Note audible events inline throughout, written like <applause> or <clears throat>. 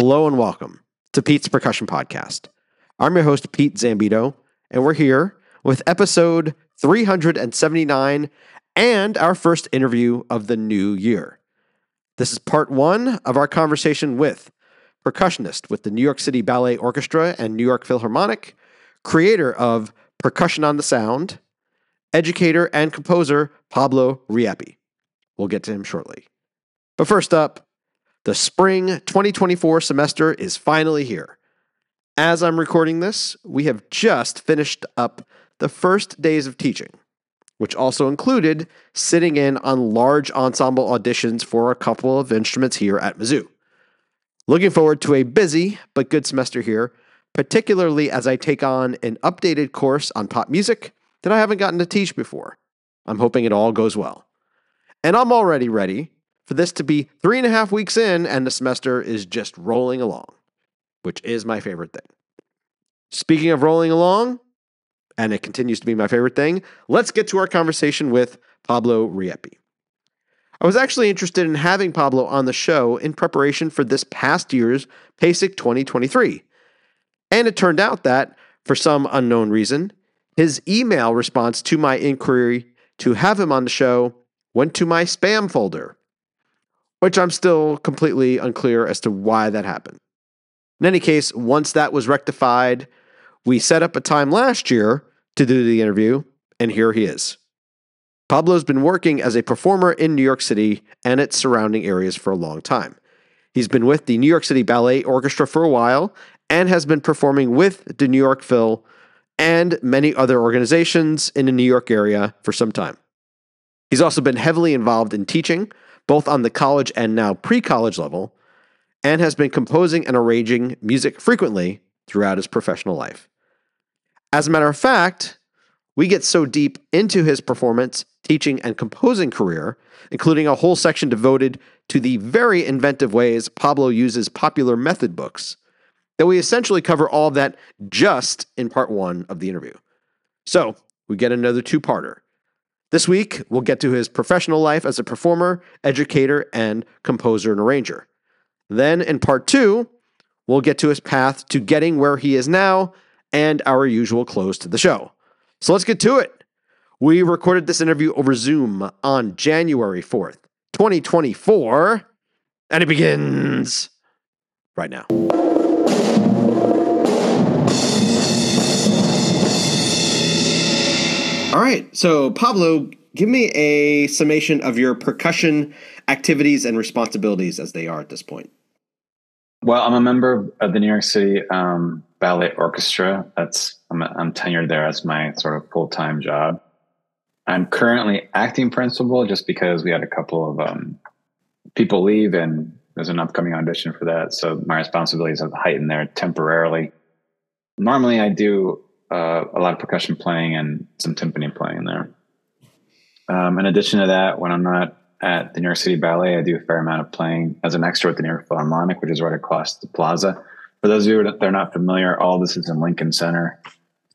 Hello and welcome to Pete's Percussion Podcast. I'm your host, Pete Zambito, and we're here with episode 379 and our first interview of the new year. This is part one of our conversation with percussionist with the New York City Ballet Orchestra and New York Philharmonic, creator of Percussion on the Sound, educator and composer Pablo Rieppi. We'll get to him shortly. But first up, the spring 2024 semester is finally here. As I'm recording this, we have just finished up the first days of teaching, which also included sitting in on large ensemble auditions for a couple of instruments here at Mizzou. Looking forward to a busy but good semester here, particularly as I take on an updated course on pop music that I haven't gotten to teach before. I'm hoping it all goes well. And I'm already ready for this to be three and a half weeks in and the semester is just rolling along, which is my favorite thing. Speaking of rolling along, and it continues to be my favorite thing, let's get to our conversation with Pablo Rieppi. I was actually interested in having Pablo on the show in preparation for this past year's PASIC 2023. And it turned out that, for some unknown reason, his email response to my inquiry to have him on the show went to my spam folder which I'm still completely unclear as to why that happened. In any case, once that was rectified, we set up a time last year to do the interview, and here he is. Pablo's been working as a performer in New York City and its surrounding areas for a long time. He's been with the New York City Ballet Orchestra for a while and has been performing with the New York Phil and many other organizations in the New York area for some time. He's also been heavily involved in teaching, both on the college and now pre college level, and has been composing and arranging music frequently throughout his professional life. As a matter of fact, we get so deep into his performance, teaching, and composing career, including a whole section devoted to the very inventive ways Pablo uses popular method books, that we essentially cover all of that just in part one of the interview. So we get another two parter this week, we'll get to his professional life as a performer, educator, and composer and arranger. Then, in part two, we'll get to his path to getting where he is now and our usual close to the show. So let's get to it. We recorded this interview over Zoom on January 4th, 2024, and it begins right now. All right. So, Pablo, give me a summation of your percussion activities and responsibilities as they are at this point. Well, I'm a member of the New York City um, Ballet Orchestra. That's I'm, I'm tenured there as my sort of full time job. I'm currently acting principal just because we had a couple of um, people leave and there's an upcoming audition for that. So my responsibilities have heightened there temporarily. Normally, I do uh, a lot of percussion playing and some timpani playing there. Um, in addition to that, when I'm not at the New York City Ballet, I do a fair amount of playing as an extra at the New York Philharmonic, which is right across the plaza. For those of you that are not familiar, all this is in Lincoln Center.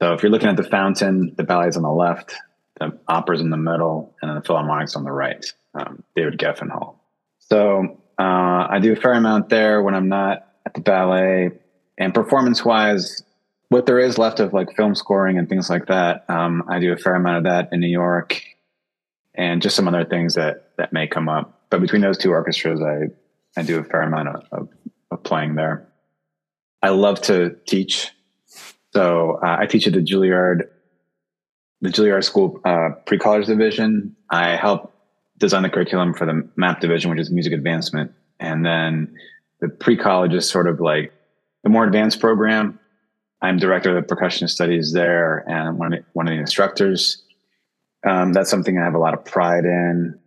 So if you're looking at the fountain, the ballet's on the left, the opera's in the middle, and then the Philharmonic's on the right. Um, David Geffen Hall. So uh, I do a fair amount there when I'm not at the ballet. And performance wise, what there is left of like film scoring and things like that, um, I do a fair amount of that in New York, and just some other things that that may come up. But between those two orchestras, I I do a fair amount of, of, of playing there. I love to teach, so uh, I teach at the Juilliard, the Juilliard School uh, pre college division. I help design the curriculum for the MAP division, which is music advancement, and then the pre college is sort of like the more advanced program I'm director of the percussion studies there and one of the, one of the instructors. Um, that's something I have a lot of pride in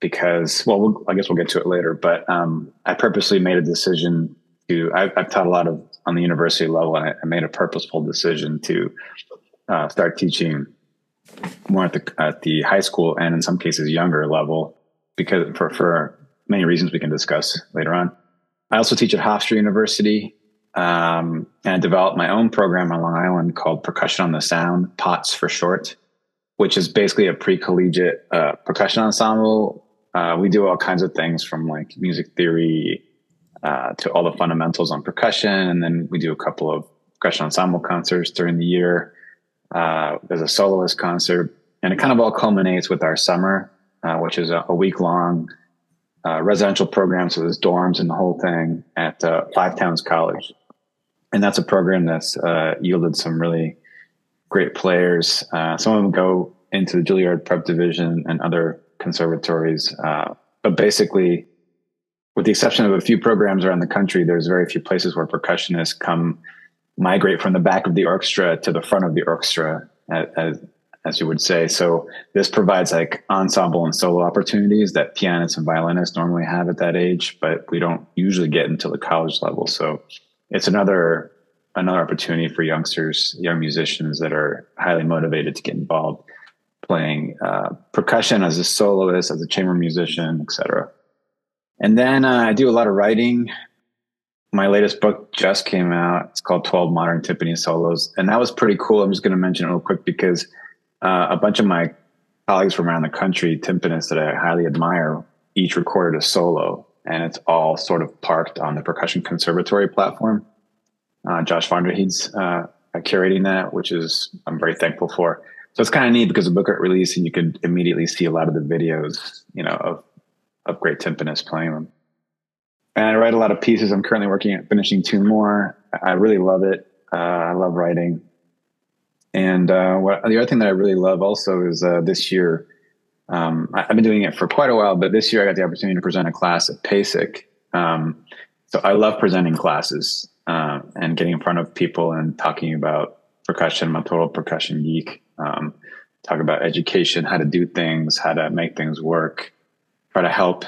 because, well, we'll I guess we'll get to it later, but um, I purposely made a decision to, I, have taught a lot of on the university level and I, I made a purposeful decision to uh, start teaching more at the, at the high school and in some cases younger level because for, for many reasons we can discuss later on. I also teach at Hofstra University um, and I developed my own program on Long Island called Percussion on the Sound, POTS for short, which is basically a pre-collegiate uh, percussion ensemble. Uh, we do all kinds of things from like music theory, uh, to all the fundamentals on percussion. And then we do a couple of percussion ensemble concerts during the year. Uh, there's a soloist concert, and it kind of all culminates with our summer, uh, which is a, a week long uh, residential program. So there's dorms and the whole thing at uh, Five Towns College. And that's a program that's uh, yielded some really great players. Uh, some of them go into the Juilliard Prep Division and other conservatories. Uh, but basically, with the exception of a few programs around the country, there's very few places where percussionists come migrate from the back of the orchestra to the front of the orchestra, as, as you would say. So this provides like ensemble and solo opportunities that pianists and violinists normally have at that age, but we don't usually get until the college level. So it's another another opportunity for youngsters, young musicians that are highly motivated to get involved playing uh, percussion as a soloist, as a chamber musician, etc. And then uh, I do a lot of writing. My latest book just came out. It's called 12 Modern Timpani Solos. And that was pretty cool. I'm just going to mention it real quick because uh, a bunch of my colleagues from around the country, timpanists that I highly admire, each recorded a solo. And it's all sort of parked on the Percussion Conservatory platform. Uh, Josh Vonderheide's uh, curating that, which is I'm very thankful for. So it's kind of neat because the book got released and you could immediately see a lot of the videos, you know, of of great timpanists playing them. And I write a lot of pieces. I'm currently working at finishing two more. I really love it. Uh, I love writing. And uh, what, the other thing that I really love also is uh, this year, um, I, have been doing it for quite a while, but this year I got the opportunity to present a class at PASIC. Um, so I love presenting classes uh, and getting in front of people and talking about percussion. I'm a total percussion geek. Um, talk about education, how to do things, how to make things work, try to help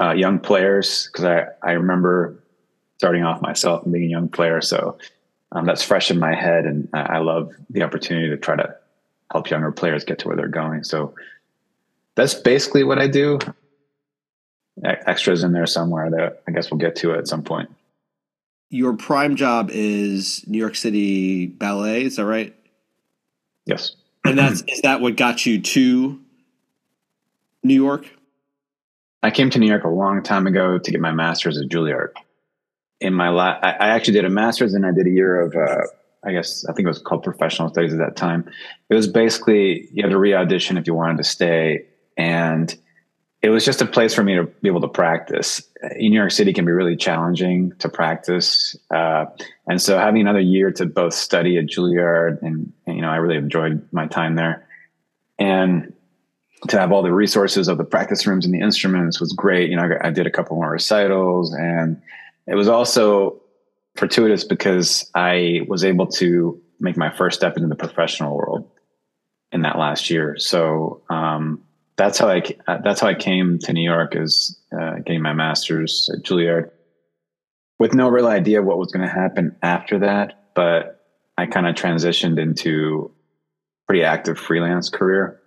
uh, young players because I, I remember starting off myself and being a young player. So um, that's fresh in my head. And I, I love the opportunity to try to help younger players get to where they're going. So that's basically what I do. Extras in there somewhere that I guess we'll get to at some point. Your prime job is New York City Ballet, is that right? Yes. And that's is that what got you to New York? I came to New York a long time ago to get my master's at Juilliard. In my la- I, I actually did a master's and I did a year of, uh, I guess I think it was called professional studies at that time. It was basically you had to re-audition if you wanted to stay, and it was just a place for me to be able to practice. In New York City can be really challenging to practice, uh, and so having another year to both study at Juilliard and, and you know I really enjoyed my time there, and to have all the resources of the practice rooms and the instruments was great. You know, I, I did a couple more recitals and it was also fortuitous because I was able to make my first step into the professional world in that last year. So, um, that's how I, that's how I came to New York is, uh, getting my master's at Juilliard with no real idea what was going to happen after that. But I kind of transitioned into pretty active freelance career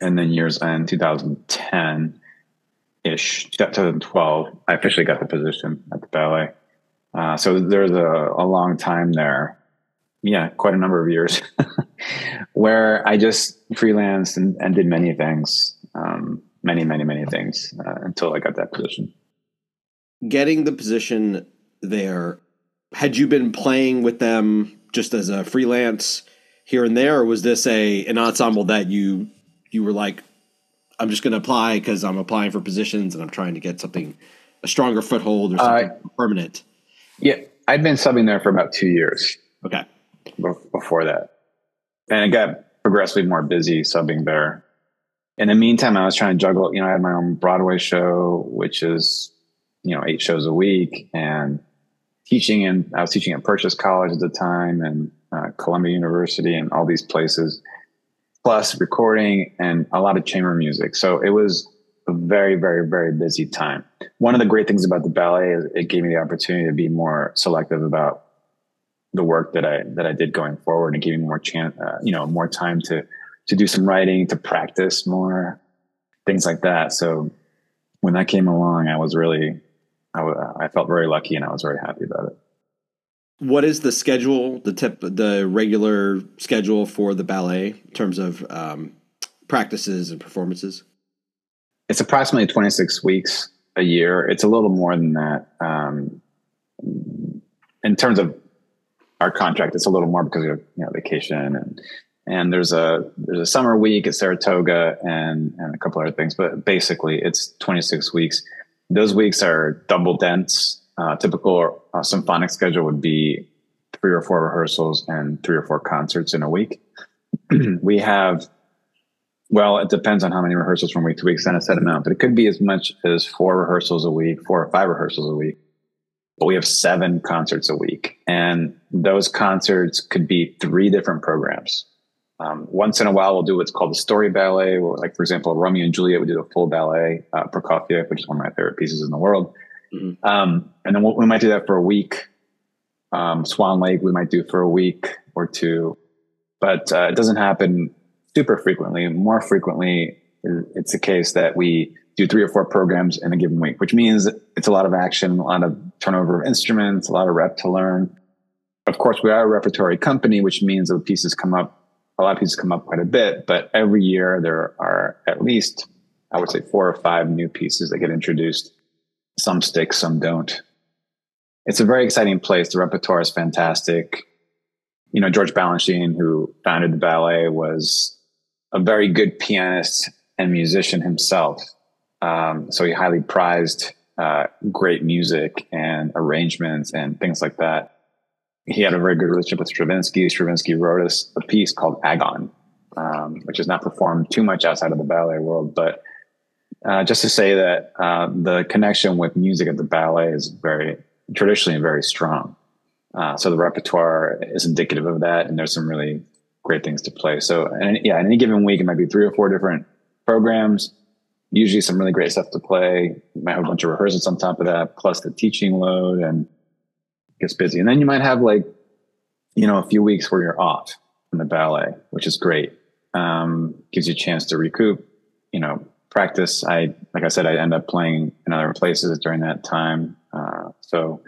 and then years end 2010 ish 2012 i officially got the position at the ballet uh, so there's a, a long time there yeah quite a number of years <laughs> where i just freelanced and, and did many things um, many many many things uh, until i got that position getting the position there had you been playing with them just as a freelance here and there or was this a an ensemble that you you were like, I'm just going to apply because I'm applying for positions and I'm trying to get something a stronger foothold or something uh, permanent. Yeah, I'd been subbing there for about two years. Okay, before that, and it got progressively more busy subbing there. In the meantime, I was trying to juggle. You know, I had my own Broadway show, which is you know eight shows a week, and teaching. And I was teaching at Purchase College at the time, and uh, Columbia University, and all these places plus recording and a lot of chamber music. So it was a very, very, very busy time. One of the great things about the ballet is it gave me the opportunity to be more selective about the work that I that I did going forward and giving more chance, uh, you know, more time to to do some writing, to practice more, things like that. So when that came along, I was really, I, I felt very lucky and I was very happy about it. What is the schedule, the tip, the regular schedule for the ballet in terms of um, practices and performances? It's approximately 26 weeks. a year. It's a little more than that. Um, in terms of our contract, it's a little more because of you know vacation and and there's a there's a summer week at Saratoga and and a couple other things. But basically, it's 26 weeks. Those weeks are double dense. Uh, typical uh, symphonic schedule would be three or four rehearsals and three or four concerts in a week. <clears throat> we have well, it depends on how many rehearsals from week to week, and a set amount, but it could be as much as four rehearsals a week, four or five rehearsals a week. But we have seven concerts a week, and those concerts could be three different programs. Um, once in a while, we'll do what's called a story ballet. Like, for example, Romeo and Juliet, we do a full ballet, uh, Prokofiev, which is one of my favorite pieces in the world. Mm-hmm. Um, and then we'll, we might do that for a week. Um, Swan Lake, we might do for a week or two, but uh, it doesn't happen super frequently. More frequently, it's a case that we do three or four programs in a given week, which means it's a lot of action, a lot of turnover of instruments, a lot of rep to learn. Of course, we are a repertory company, which means the pieces come up, a lot of pieces come up quite a bit, but every year there are at least, I would say, four or five new pieces that get introduced. Some stick, some don't. It's a very exciting place. The repertoire is fantastic. You know, George Balanchine, who founded the ballet, was a very good pianist and musician himself. Um, so he highly prized uh, great music and arrangements and things like that. He had a very good relationship with Stravinsky. Stravinsky wrote us a piece called Agon, um, which is not performed too much outside of the ballet world. But uh, just to say that uh, the connection with music at the ballet is very traditionally very strong. Uh, so the repertoire is indicative of that, and there's some really great things to play. So, and yeah, in any given week, it might be three or four different programs. Usually, some really great stuff to play. You might have a bunch of rehearsals on top of that, plus the teaching load, and gets busy. And then you might have like, you know, a few weeks where you're off from the ballet, which is great. Um, gives you a chance to recoup. You know, practice. I like I said, I end up playing in other places during that time. Uh, so.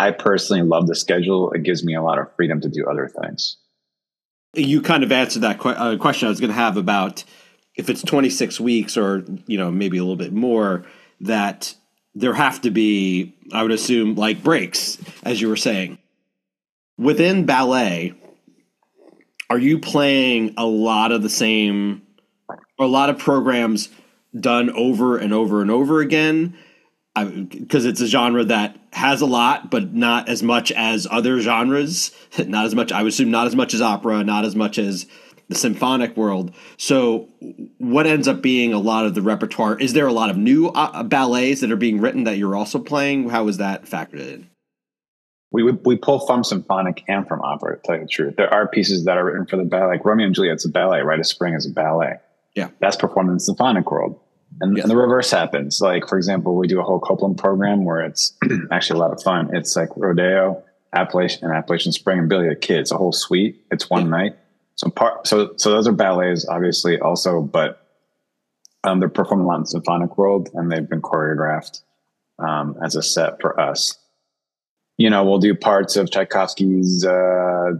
I personally love the schedule. It gives me a lot of freedom to do other things you kind of answered that que- uh, question I was going to have about if it's 26 weeks or you know maybe a little bit more that there have to be I would assume like breaks as you were saying within ballet are you playing a lot of the same a lot of programs done over and over and over again because it's a genre that has a lot, but not as much as other genres. <laughs> Not as much, I would assume, not as much as opera, not as much as the symphonic world. So, what ends up being a lot of the repertoire? Is there a lot of new uh, ballets that are being written that you're also playing? How is that factored in? We we pull from symphonic and from opera. To tell you the truth, there are pieces that are written for the ballet, like Romeo and Juliet's a ballet. Rite of Spring is a ballet. Yeah, that's performed in the symphonic world. And, yes. and, the reverse happens. Like, for example, we do a whole Copland program where it's <clears throat> actually a lot of fun. It's like Rodeo, Appalachian, and Appalachian Spring and Billy the Kid. It's a whole suite. It's one yeah. night. So part, so, so those are ballets, obviously, also, but um, they're performed a lot in symphonic world and they've been choreographed um, as a set for us. You know, we'll do parts of Tchaikovsky's uh,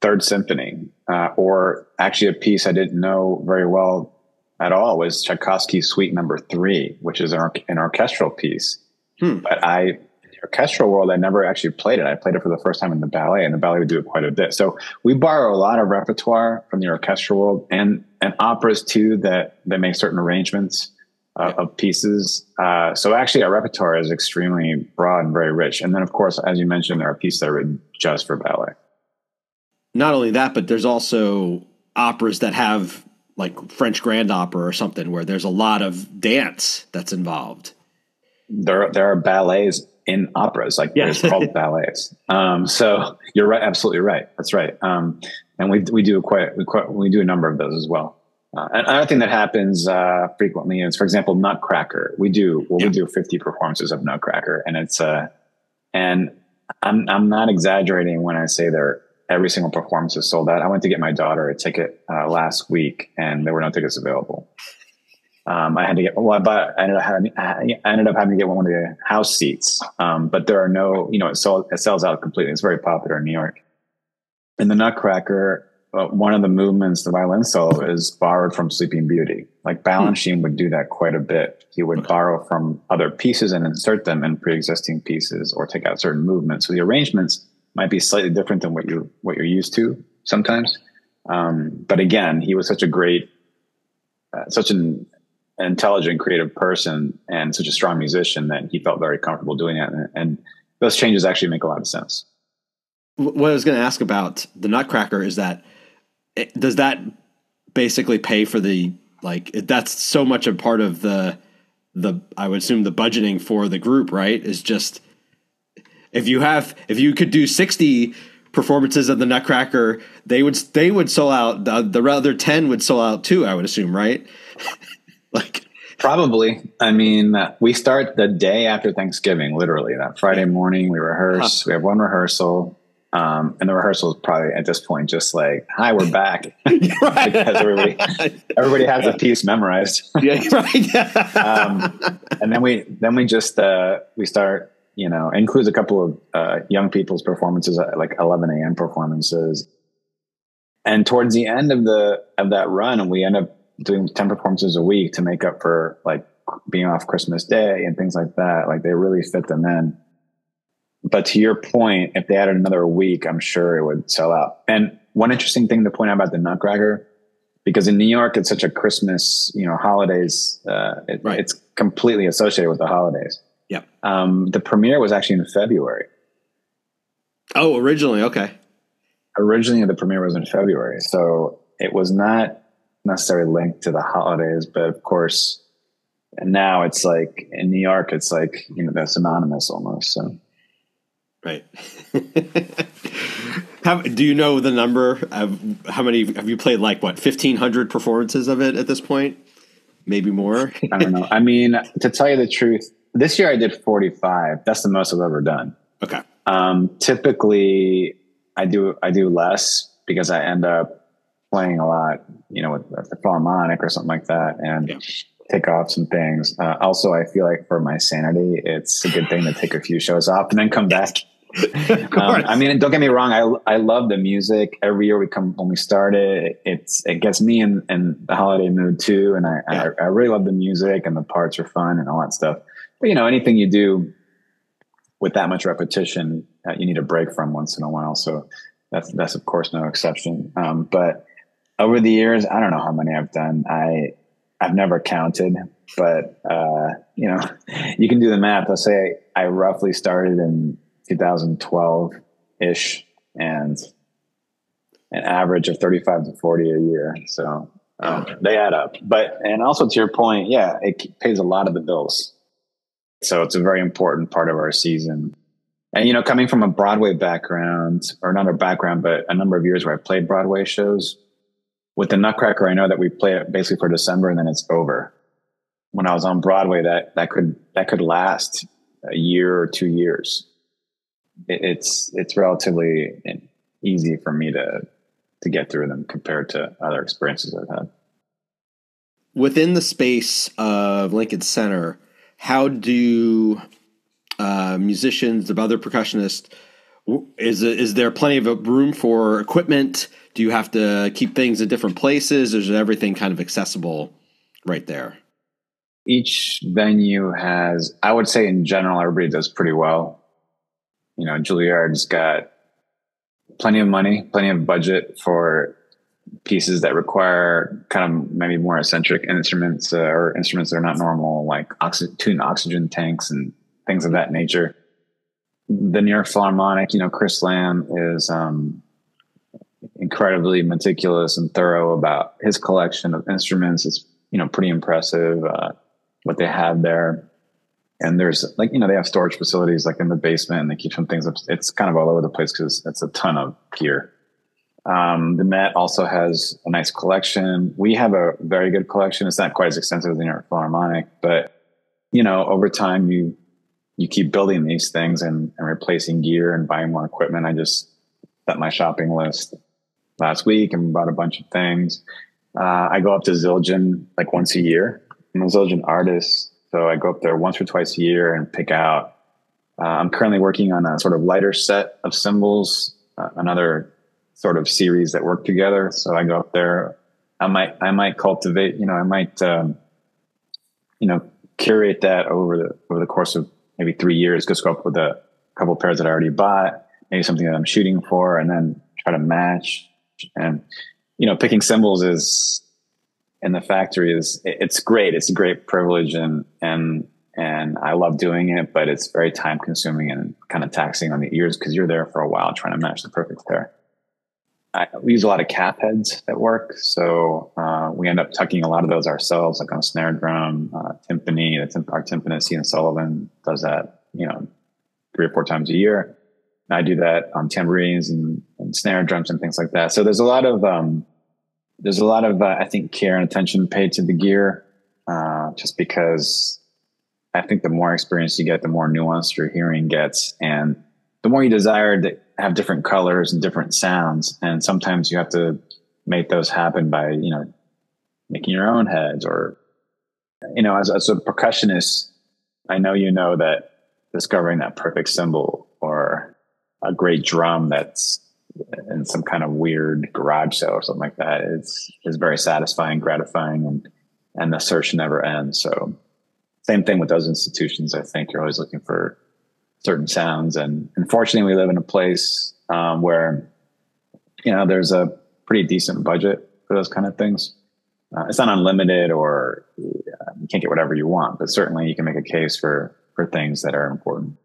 Third Symphony, uh, or actually a piece I didn't know very well at all was Tchaikovsky's Suite Number Three, which is an, an orchestral piece. Hmm. But I, orchestral world, I never actually played it. I played it for the first time in the ballet, and the ballet would do it quite a bit. So we borrow a lot of repertoire from the orchestral world and and operas too that that make certain arrangements. Uh, of pieces. Uh, so actually, our repertoire is extremely broad and very rich. And then, of course, as you mentioned, there are pieces that are written just for ballet. Not only that, but there's also operas that have like French Grand Opera or something where there's a lot of dance that's involved. There, there are ballets in operas, like yeah. it's called <laughs> ballets. Um, so you're right, absolutely right. That's right. Um, and we we do quite we quite, we do a number of those as well. Uh, another thing that happens uh, frequently is, for example, Nutcracker. We do well, yeah. we do 50 performances of Nutcracker, and it's uh, and I'm I'm not exaggerating when I say they're every single performance is sold out. I went to get my daughter a ticket uh, last week, and there were no tickets available. Um, I had to get well, but I ended up having I ended up having to get one of the house seats. Um, but there are no, you know, it, sold, it sells out completely. It's very popular in New York. In the Nutcracker, uh, one of the movements, the violin solo, is borrowed from Sleeping Beauty. Like Balanchine hmm. would do that quite a bit. He would borrow from other pieces and insert them in pre-existing pieces, or take out certain movements. So the arrangements might be slightly different than what you what you're used to sometimes. Um, but again, he was such a great, uh, such an intelligent, creative person, and such a strong musician that he felt very comfortable doing it. And, and those changes actually make a lot of sense. What I was going to ask about the Nutcracker is that it, does that basically pay for the like that's so much a part of the the I would assume the budgeting for the group, right? Is just if you have if you could do 60 performances of the Nutcracker, they would they would sell out the, the other 10 would sell out too, I would assume, right? <laughs> like <laughs> probably. I mean, we start the day after Thanksgiving, literally. That Friday morning we rehearse. Huh. We have one rehearsal. Um, and the rehearsal is probably at this point just like, "Hi, we're back," <laughs> <laughs> because everybody everybody has a piece memorized. yeah, right. um, and then we then we just uh, we start, you know, includes a couple of uh, young people's performances, uh, like 11 a.m. performances. And towards the end of the of that run, we end up doing 10 performances a week to make up for like being off Christmas Day and things like that. Like they really fit them in but to your point, if they added another week, I'm sure it would sell out. And one interesting thing to point out about the Nutcracker, because in New York, it's such a Christmas, you know, holidays. Uh, it, right. It's completely associated with the holidays. Yeah. Um, the premiere was actually in February. Oh, originally, okay. Originally, the premiere was in February, so it was not necessarily linked to the holidays, but of course, and now it's like in New York, it's like you know that's synonymous almost. So Right. <laughs> how, do you know the number of how many have you played? Like what, fifteen hundred performances of it at this point? Maybe more. <laughs> I don't know. I mean, to tell you the truth, this year I did forty five. That's the most I've ever done. Okay. Um, typically, I do I do less because I end up playing a lot, you know, with the Philharmonic or something like that, and. Yeah take off some things. Uh, also, I feel like for my sanity, it's a good thing to take a few shows off and then come back <laughs> um, I mean, don't get me wrong. I I love the music. Every year we come when we start it, it's it gets me in, in the holiday mood too. And I, yeah. I, I really love the music and the parts are fun and all that stuff. But you know, anything you do with that much repetition, uh, you need a break from once in a while. So that's that's of course no exception. Um, but over the years, I don't know how many I've done. I I've never counted, but uh, you know, <laughs> you can do the math. I'll say I roughly started in 2012 ish and an average of 35 to 40 a year. So um, they add up. But, and also to your point, yeah, it pays a lot of the bills. So it's a very important part of our season. And, you know, coming from a Broadway background, or not a background, but a number of years where I played Broadway shows, with the Nutcracker, I know that we play it basically for December and then it's over. When I was on Broadway, that, that could, that could last a year or two years it's it's relatively easy for me to to get through them compared to other experiences I've had. Within the space of Lincoln Center, how do uh, musicians, the other percussionists, is is there plenty of room for equipment? Do you have to keep things in different places? Is everything kind of accessible right there? Each venue has, I would say, in general, everybody does pretty well you know, Juilliard's got plenty of money, plenty of budget for pieces that require kind of maybe more eccentric instruments uh, or instruments that are not normal, like oxy- tuned oxygen tanks and things of that nature. The New York Philharmonic, you know, Chris Lamb is um, incredibly meticulous and thorough about his collection of instruments. It's you know pretty impressive uh, what they have there. And there's like you know they have storage facilities like in the basement and they keep some things up it's kind of all over the place because it's a ton of gear. Um, the met also has a nice collection. We have a very good collection. It's not quite as extensive as the new york philharmonic but you know over time you you keep building these things and, and replacing gear and buying more equipment i just set my shopping list last week and bought a bunch of things uh, i go up to zildjian like once a year i'm a zildjian artist so I go up there once or twice a year and pick out. Uh, I'm currently working on a sort of lighter set of cymbals, uh, another sort of series that work together. So I go up there. I might I might cultivate. You know, I might um, you know curate that over the over the course of maybe three years. Go up with a couple pairs that I already bought, maybe something that I'm shooting for, and then try to match. And you know, picking cymbals is in the factory is it's great. It's a great privilege, and and and I love doing it, but it's very time consuming and kind of taxing on the ears because you're there for a while trying to match the perfect pair. I, we use a lot of calf heads at work, so uh, we end up tucking a lot of those ourselves, like on snare drum, uh, timpani. our timpanist Ian Sullivan does that, you know, three or four times a year. I do that on tambourines and, and, snare drums and things like that. So there's a lot of um, there's a lot of uh, I think care and attention paid to the gear, uh, just because I think the more experience you get, the more nuanced your hearing gets, and the more you desire to have different colors and different sounds. And sometimes you have to make those happen by you know making your own heads or you know as, as a percussionist, I know you know that discovering that perfect cymbal or a great drum that's in some kind of weird garage sale or something like that is is very satisfying, gratifying, and and the search never ends. So same thing with those institutions. I think you're always looking for certain sounds, and unfortunately, we live in a place um, where you know there's a pretty decent budget for those kind of things. Uh, it's not unlimited, or uh, you can't get whatever you want, but certainly you can make a case for for things that are important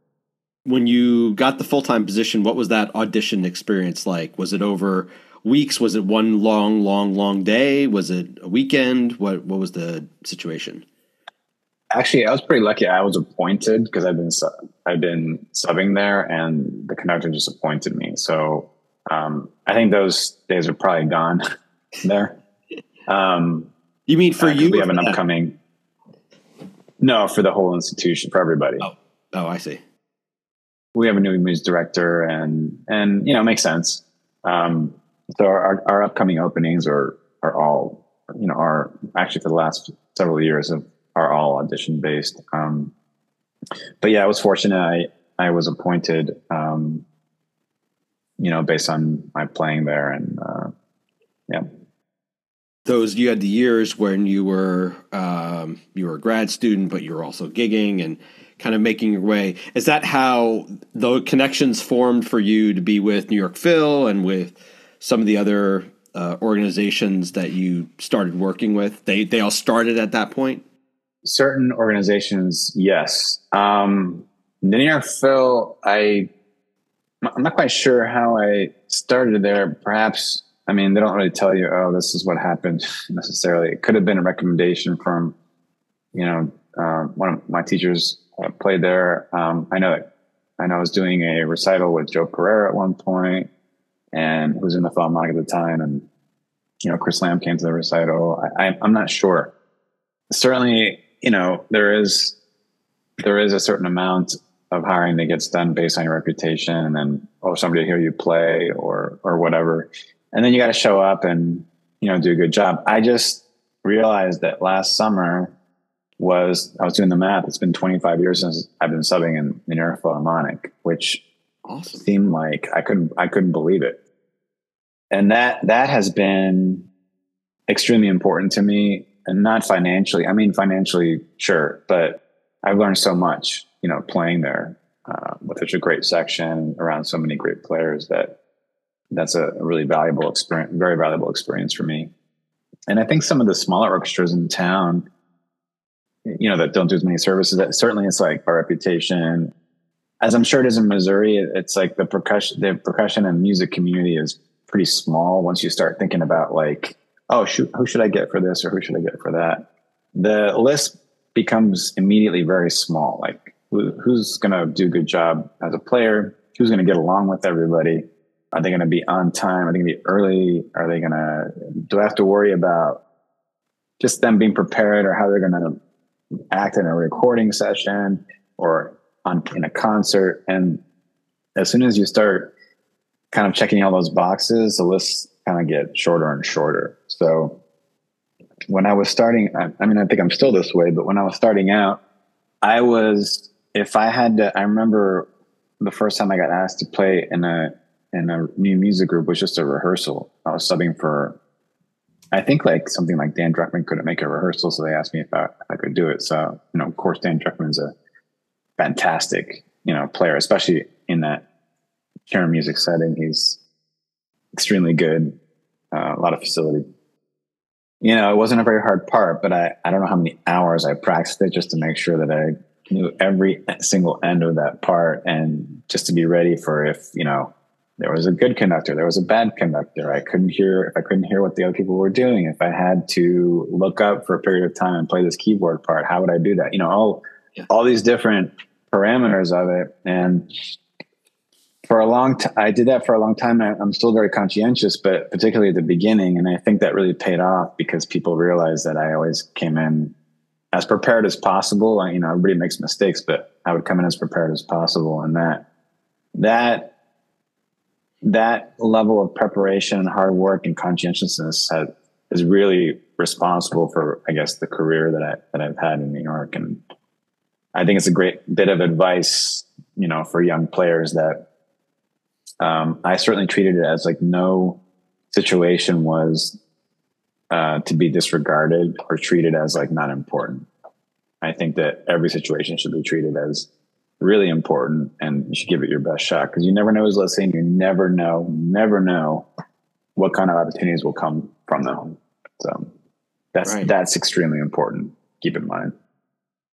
when you got the full time position, what was that audition experience like? Was it over weeks? Was it one long, long, long day? Was it a weekend? What What was the situation? Actually, I was pretty lucky. I was appointed because I've been I've been subbing there, and the conductor just appointed me. So um, I think those days are probably gone <laughs> there. Um, you mean for uh, you? We have an upcoming. No, for the whole institution, for everybody. Oh, oh, I see we have a new music director and and you know it makes sense um, so our, our upcoming openings are are all you know are actually for the last several years of are all audition based um, but yeah i was fortunate i i was appointed um, you know based on my playing there and uh, yeah those you had the years when you were um, you were a grad student but you were also gigging and kind of making your way. Is that how the connections formed for you to be with New York Phil and with some of the other uh, organizations that you started working with? They they all started at that point. Certain organizations, yes. Um, York Phil, I I'm not quite sure how I started there. Perhaps I mean they don't really tell you, oh, this is what happened <laughs> necessarily. It could have been a recommendation from you know uh, one of my teachers played there. Um, I know that I know I was doing a recital with Joe Pereira at one point, and who was in the Philharmonic at the time, and you know Chris Lamb came to the recital. I, I, I'm not sure. Certainly, you know there is there is a certain amount of hiring that gets done based on your reputation, and then oh somebody hear you play or or whatever, and then you got to show up and you know do a good job. I just realized that last summer was I was doing the math. It's been 25 years since I've been subbing in the New Philharmonic, which awesome. seemed like I couldn't I couldn't believe it. And that that has been extremely important to me, and not financially. I mean, financially, sure, but I've learned so much, you know, playing there uh, with such a great section around so many great players that that's a really valuable experience, very valuable experience for me. And I think some of the smaller orchestras in town you know, that don't do as many services. That certainly it's like our reputation. As I'm sure it is in Missouri, it's like the percussion, the percussion and music community is pretty small. Once you start thinking about like, oh, shoot, who should I get for this or who should I get for that? The list becomes immediately very small. Like, who, who's going to do a good job as a player? Who's going to get along with everybody? Are they going to be on time? Are they going to be early? Are they going to, do I have to worry about just them being prepared or how they're going to act in a recording session or on in a concert. And as soon as you start kind of checking all those boxes, the lists kind of get shorter and shorter. So when I was starting, I, I mean, I think I'm still this way, but when I was starting out, I was, if I had to, I remember the first time I got asked to play in a in a new music group was just a rehearsal. I was subbing for, I think like something like Dan Druckman couldn't make a rehearsal, so they asked me if I, if I could do it. So you know, of course, Dan Druckman's a fantastic you know player, especially in that chamber music setting. He's extremely good, uh, a lot of facility. You know, it wasn't a very hard part, but I, I don't know how many hours I practiced it just to make sure that I knew every single end of that part and just to be ready for if, you know, there was a good conductor, there was a bad conductor. I couldn't hear, if I couldn't hear what the other people were doing, if I had to look up for a period of time and play this keyboard part, how would I do that? You know, all, yeah. all these different parameters of it. And for a long time, I did that for a long time. I, am still very conscientious, but particularly at the beginning. And I think that really paid off because people realized that I always came in as prepared as possible. I, you know, everybody makes mistakes, but I would come in as prepared as possible. And that, that, that level of preparation and hard work and conscientiousness has, is really responsible for, I guess, the career that I, that I've had in New York. And I think it's a great bit of advice, you know, for young players that um, I certainly treated it as like no situation was uh, to be disregarded or treated as like not important. I think that every situation should be treated as really important and you should give it your best shot because you never know who's listening. You never know, never know what kind of opportunities will come from them. So that's, right. that's extremely important. Keep in mind.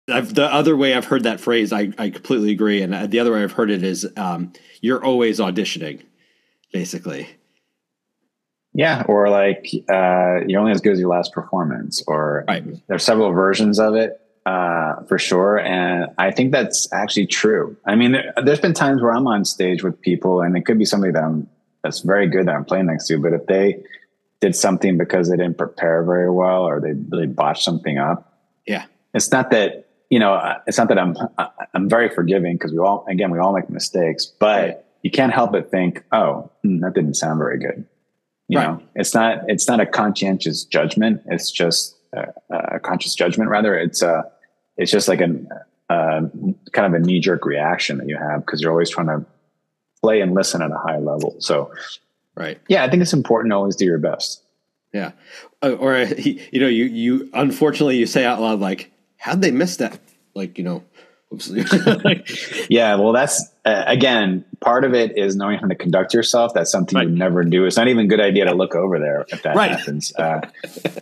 I've, the other way I've heard that phrase, I, I completely agree. And the other way I've heard it is um, you're always auditioning, basically. Yeah, or like uh, you're only as good as your last performance, or right. there's several versions of it uh, for sure. And I think that's actually true. I mean, there, has been times where I'm on stage with people, and it could be somebody that I'm that's very good that I'm playing next to, but if they did something because they didn't prepare very well or they really botched something up, yeah, it's not that you know, uh, it's not that I'm I'm very forgiving because we all again we all make mistakes, but you can't help but think, oh, mm, that didn't sound very good. You right. know, it's not it's not a conscientious judgment. It's just a, a conscious judgment. Rather, it's a it's just like a, a kind of a knee jerk reaction that you have because you're always trying to play and listen at a high level. So, right, yeah, I think it's important to always do your best. Yeah, uh, or <laughs> you know, you you unfortunately you say out loud like how'd they miss that? Like, you know, <laughs> yeah, well, that's uh, again part of it is knowing how to conduct yourself. That's something right. you never do. It's not even a good idea to look over there if that right. happens. Uh,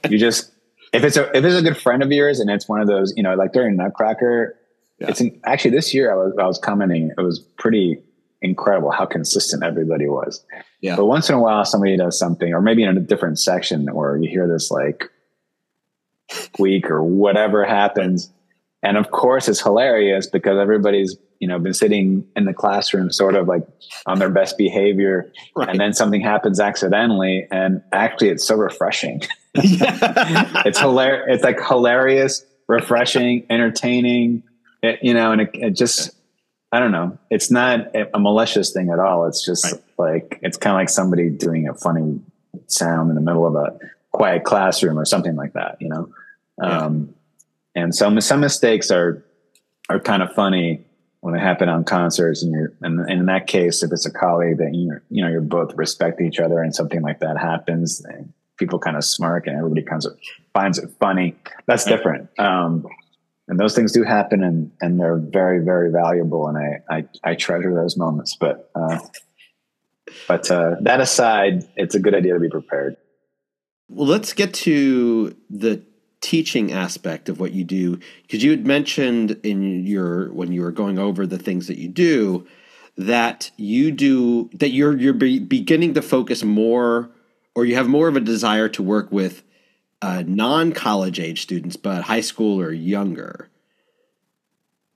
you just if it's a if it's a good friend of yours and it's one of those, you know, like during Nutcracker. Yeah. It's an, actually this year I was I was commenting. It was pretty incredible how consistent everybody was. Yeah. But once in a while, somebody does something, or maybe in a different section, where you hear this like week or whatever happens. And of course, it's hilarious because everybody's you know been sitting in the classroom sort of like on their best behavior, right. and then something happens accidentally, and actually, it's so refreshing. <laughs> <laughs> it's hilarious. It's like hilarious, refreshing, entertaining. It, you know, and it, it, just I don't know. It's not a malicious thing at all. It's just right. like it's kind of like somebody doing a funny sound in the middle of a quiet classroom or something like that. You know. Um, and some some mistakes are are kind of funny when they happen on concerts, and you're and, and in that case, if it's a colleague that you you know you're both respect each other, and something like that happens, people kind of smirk, and everybody kind of finds it funny. That's different. Um, and those things do happen, and and they're very very valuable, and I I, I treasure those moments. But uh, but uh, that aside, it's a good idea to be prepared. Well, let's get to the teaching aspect of what you do. Because you had mentioned in your when you were going over the things that you do that you do that you're you're be beginning to focus more or you have more of a desire to work with uh, non-college age students but high school or younger.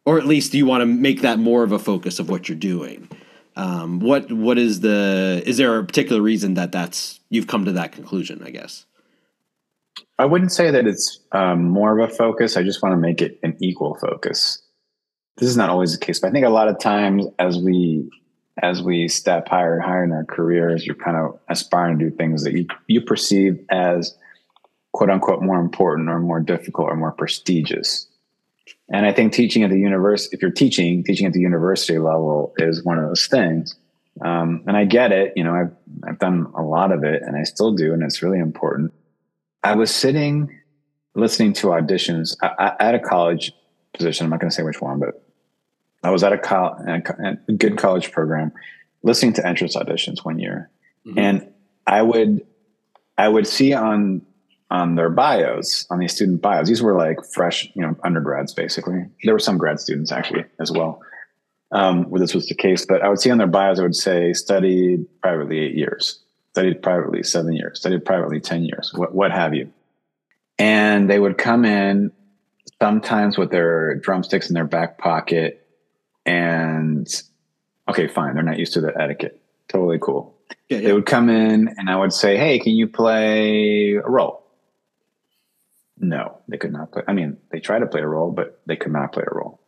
Or at least you want to make that more of a focus of what you're doing. Um, what what is the is there a particular reason that that's you've come to that conclusion i guess I wouldn't say that it's um, more of a focus. I just want to make it an equal focus. This is not always the case, but I think a lot of times as we as we step higher and higher in our careers, you're kind of aspiring to do things that you you perceive as quote unquote more important or more difficult or more prestigious. And I think teaching at the university, if you're teaching, teaching at the university level is one of those things. Um, and I get it. You know, I've I've done a lot of it, and I still do, and it's really important. I was sitting listening to auditions at a college position. I'm not going to say which one, but I was at a, co- a good college program listening to entrance auditions one year, mm-hmm. and I would I would see on on their bios, on these student bios. These were like fresh, you know, undergrads basically. There were some grad students actually as well, um, where this was the case. But I would see on their bios, I would say studied privately eight years, studied privately seven years, studied privately ten years, what what have you. And they would come in sometimes with their drumsticks in their back pocket, and okay, fine, they're not used to the etiquette. Totally cool. Yeah, yeah. They would come in, and I would say, "Hey, can you play a roll?" No, they could not play. I mean, they tried to play a roll, but they could not play a roll.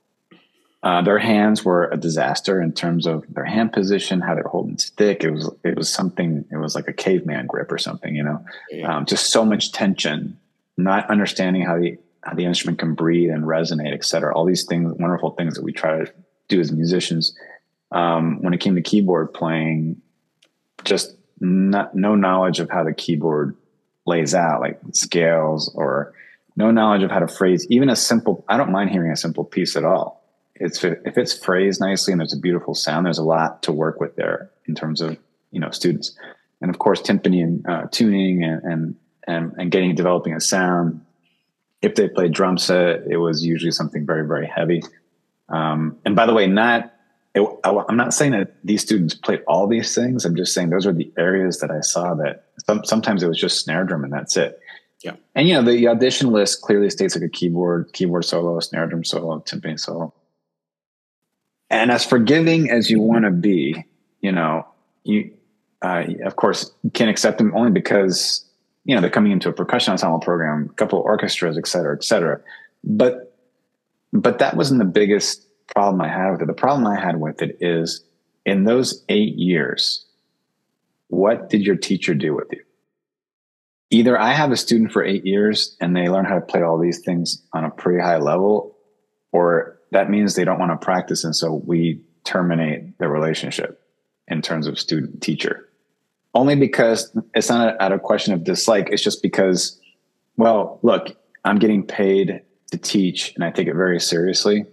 Uh, their hands were a disaster in terms of their hand position, how they're holding stick. It was it was something. It was like a caveman grip or something. You know, yeah. um, just so much tension, not understanding how the how the instrument can breathe and resonate, et cetera. All these things, wonderful things that we try to do as musicians. Um, when it came to keyboard playing, just not, no knowledge of how the keyboard lays out, like scales, or no knowledge of how to phrase even a simple. I don't mind hearing a simple piece at all. It's if it's phrased nicely and there's a beautiful sound. There's a lot to work with there in terms of you know students, and of course timpani and uh, tuning and, and and and getting developing a sound. If they played drum set, it was usually something very very heavy. Um, and by the way, not it, I'm not saying that these students played all these things. I'm just saying those are the areas that I saw that some, sometimes it was just snare drum and that's it. Yeah. And you know, the audition list clearly states like a keyboard, keyboard solo, snare drum solo, timpani solo. And as forgiving as you want to be, you know, you, uh, of course, can't accept them only because, you know, they're coming into a percussion ensemble program, a couple of orchestras, et cetera, et cetera. But, but that wasn't the biggest problem I had with it. The problem I had with it is in those eight years, what did your teacher do with you? Either I have a student for eight years and they learn how to play all these things on a pretty high level, or that means they don't want to practice. And so we terminate the relationship in terms of student teacher. Only because it's not out of question of dislike. It's just because, well, look, I'm getting paid to teach and I take it very seriously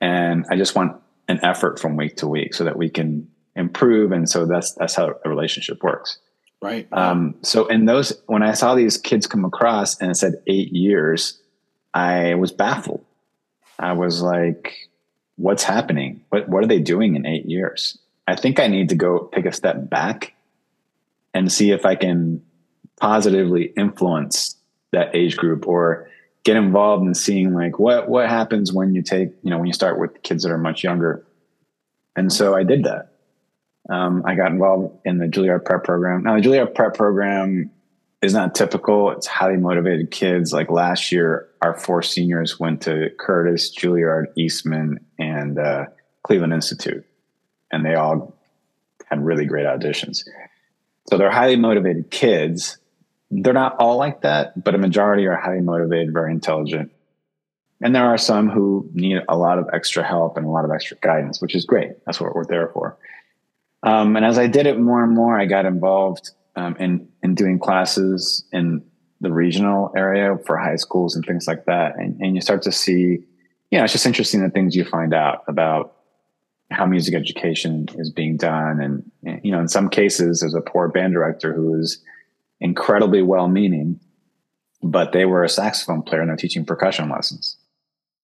and I just want an effort from week to week so that we can improve. And so that's that's how a relationship works. Right. Um, so in those, when I saw these kids come across and it said eight years, I was baffled. I was like, "What's happening? What What are they doing in eight years?" I think I need to go take a step back and see if I can positively influence that age group or get involved in seeing like what what happens when you take you know when you start with kids that are much younger and so i did that um, i got involved in the juilliard prep program now the juilliard prep program is not typical it's highly motivated kids like last year our four seniors went to curtis juilliard eastman and uh, cleveland institute and they all had really great auditions so they're highly motivated kids they're not all like that, but a majority are highly motivated, very intelligent. And there are some who need a lot of extra help and a lot of extra guidance, which is great. That's what we're there for. Um, and as I did it more and more, I got involved um, in in doing classes in the regional area for high schools and things like that. And, and you start to see, you know, it's just interesting the things you find out about how music education is being done. And, you know, in some cases, there's a poor band director who is incredibly well meaning, but they were a saxophone player and they're teaching percussion lessons.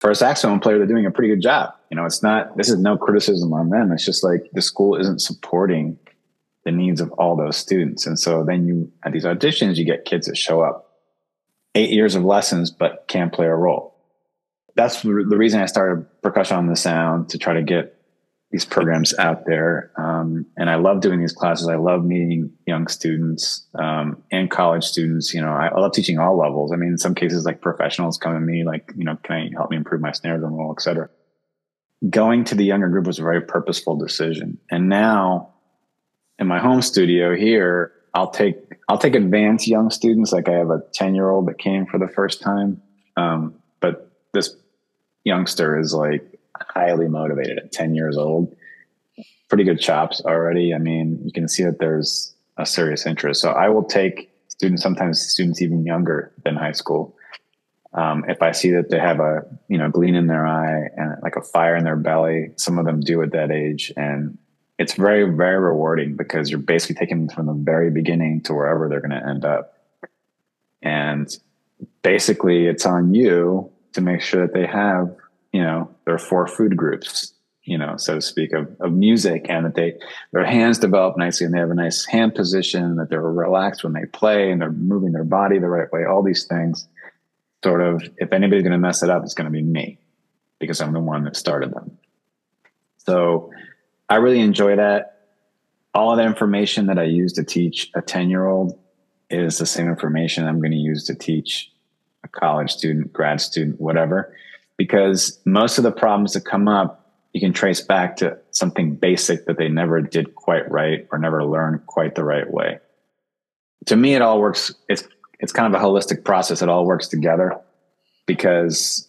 For a saxophone player, they're doing a pretty good job. You know, it's not, this is no criticism on them. It's just like the school isn't supporting the needs of all those students. And so then you, at these auditions, you get kids that show up eight years of lessons, but can't play a roll. That's the reason I started percussion on the sound to try to get these programs out there. Um, and I love doing these classes. I love meeting young students um, and college students. You know, I, I, love teaching all levels. I mean, in some cases, like professionals come to me, like, you know, can I help me improve my snare drum roll, et cetera. Going to the younger group was a very purposeful decision. And now in my home studio here, I'll take I'll take advanced young students. Like I have a 10 year old that came for the first time. Um, but this youngster is like highly motivated at 10 years old pretty good chops already. I mean, you can see that there's a serious interest. So I will take students, sometimes students even younger than high school. Um, if I see that they have a you know gleam in their eye and like a fire in their belly, some of them do at that age, and it's very very rewarding because you're basically taking them from the very beginning to wherever they're going to end up, and basically it's on you to make sure that they have you know their four food groups you know, so to speak, of, of music and that they their hands develop nicely and they have a nice hand position, that they're relaxed when they play and they're moving their body the right way, all these things. Sort of, if anybody's going to mess it up, it's going to be me because I'm the one that started them. So I really enjoy that. All of the information that I use to teach a 10 year old is the same information I'm going to use to teach a college student, grad student, whatever, because most of the problems that come up you can trace back to something basic that they never did quite right or never learned quite the right way. To me, it all works. It's it's kind of a holistic process. It all works together because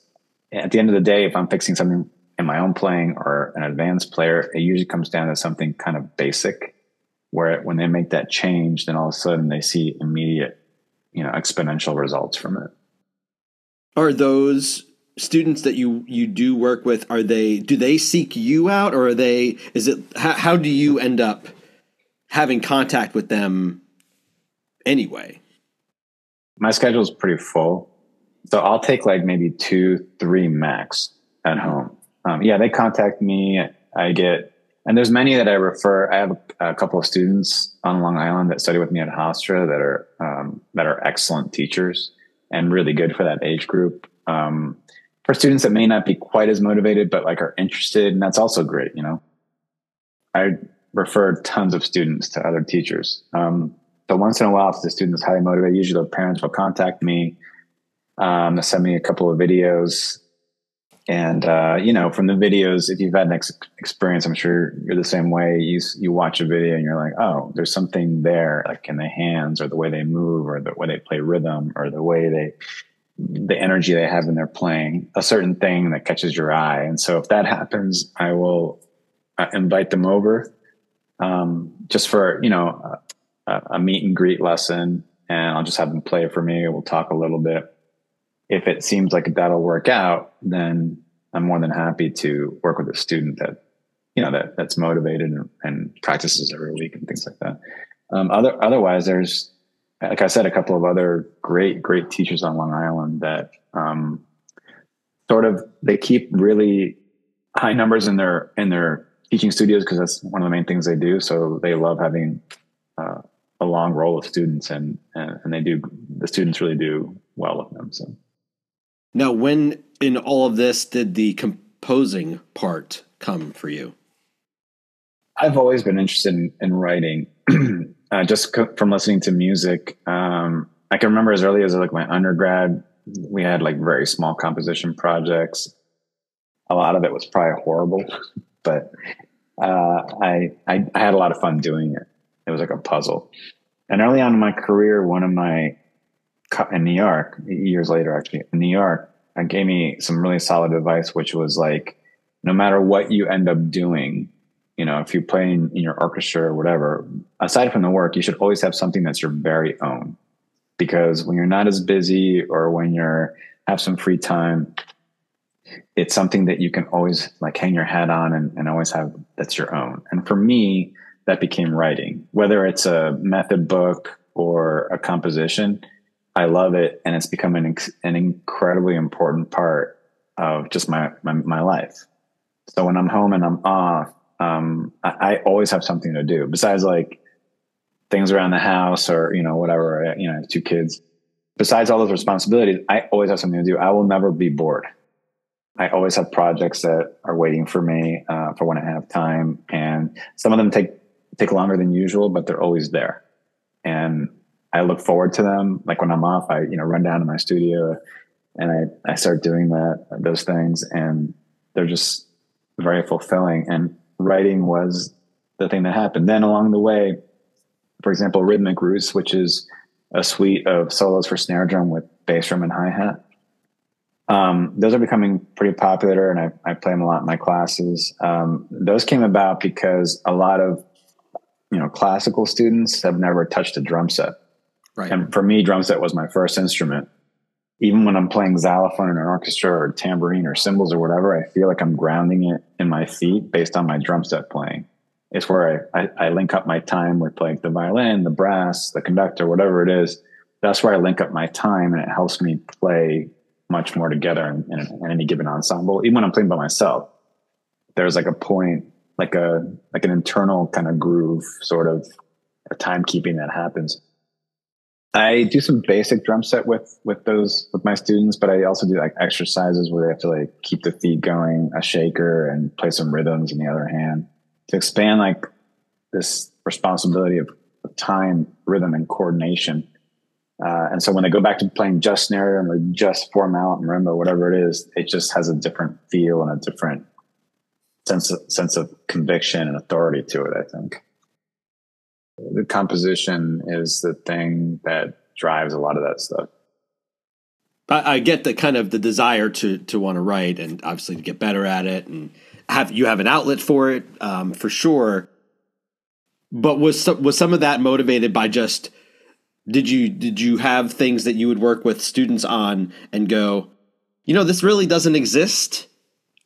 at the end of the day, if I'm fixing something in my own playing or an advanced player, it usually comes down to something kind of basic where when they make that change, then all of a sudden they see immediate, you know, exponential results from it. Are those students that you you do work with are they do they seek you out or are they is it how, how do you end up having contact with them anyway? My schedule is pretty full. So i'll take like maybe two three max at home um, yeah they contact me i get and there's many that i refer i have a, a couple of students on long island that study with me at hofstra that are um, that are excellent teachers and really good for that age group um, for students that may not be quite as motivated, but like are interested. And that's also great. You know, I refer tons of students to other teachers. Um, but once in a while, if the student is highly motivated, usually their parents will contact me, um, send me a couple of videos. And, uh, you know, from the videos, if you've had an ex- experience, I'm sure you're the same way. You, you watch a video and you're like, oh, there's something there, like in the hands or the way they move or the way they play rhythm or the way they the energy they have in their playing, a certain thing that catches your eye. And so if that happens, I will uh, invite them over um, just for, you know, a, a, meet and greet lesson. And I'll just have them play for me. We'll talk a little bit. If it seems like that'll work out, then I'm more than happy to work with a student that, you know, that that's motivated and, and practices every week and things like that. Um, other, otherwise, there's like I said, a couple of other great, great teachers on Long Island that um, sort of they keep really high numbers in their in their teaching studios because that's one of the main things they do. So they love having uh, a long roll of students, and, and and they do the students really do well with them. So now, when in all of this did the composing part come for you? I've always been interested in, in writing. <clears throat> uh, just co- from listening to music, um, I can remember as early as like my undergrad, we had like very small composition projects. A lot of it was probably horrible, <laughs> but uh, I, I, I had a lot of fun doing it. It was like a puzzle. And early on in my career, one of my in New York, years later actually in New York, I gave me some really solid advice, which was like, no matter what you end up doing, you know, if you play in, in your orchestra or whatever, aside from the work, you should always have something that's your very own. Because when you're not as busy or when you're have some free time, it's something that you can always like hang your hat on and, and always have that's your own. And for me, that became writing, whether it's a method book or a composition. I love it. And it's become an, an incredibly important part of just my, my, my life. So when I'm home and I'm off, um, I, I, always have something to do besides like things around the house or, you know, whatever, you know, two kids. Besides all those responsibilities, I always have something to do. I will never be bored. I always have projects that are waiting for me uh, for when I have time, and some of them take take longer than usual, but they're always there. And I look forward to them. Like when I'm off, I you know run down to my studio and I I start doing that those things, and they're just very fulfilling. And writing was the thing that happened. Then along the way, for example, Rhythmic Roots, which is a suite of solos for snare drum with bass drum and hi hat. Um, those are becoming pretty popular, and I, I, play them a lot in my classes. Um, those came about because a lot of you know classical students have never touched a drum set, right. and for me, drum set was my first instrument. Even when I'm playing xylophone in an orchestra or tambourine or cymbals or whatever, I feel like I'm grounding it in my feet based on my drum set playing. It's where I, I, I link up my time with like the violin, the brass, the conductor, whatever it is. That's where I link up my time, and it helps me play much more together in, in, in any given ensemble. Even when I'm playing by myself, there's like a point, like a like an internal kind of groove, sort of a timekeeping that happens. I do some basic drum set with with those with my students, but I also do like exercises where they have to like keep the feet going, a shaker, and play some rhythms in the other hand to expand like this responsibility of, time, rhythm, and coordination uh, and so when they go back to playing just snare and just four mallet and marimba, whatever it is, it just has a different feel and a different sense of, sense of conviction and authority to it. I think the composition is the thing that drives a lot of that stuff. I, I get the kind of the desire to to want to write and obviously to get better at it and have you have an outlet for it um, for sure. But was was some of that motivated by just did you did you have things that you would work with students on and go you know this really doesn't exist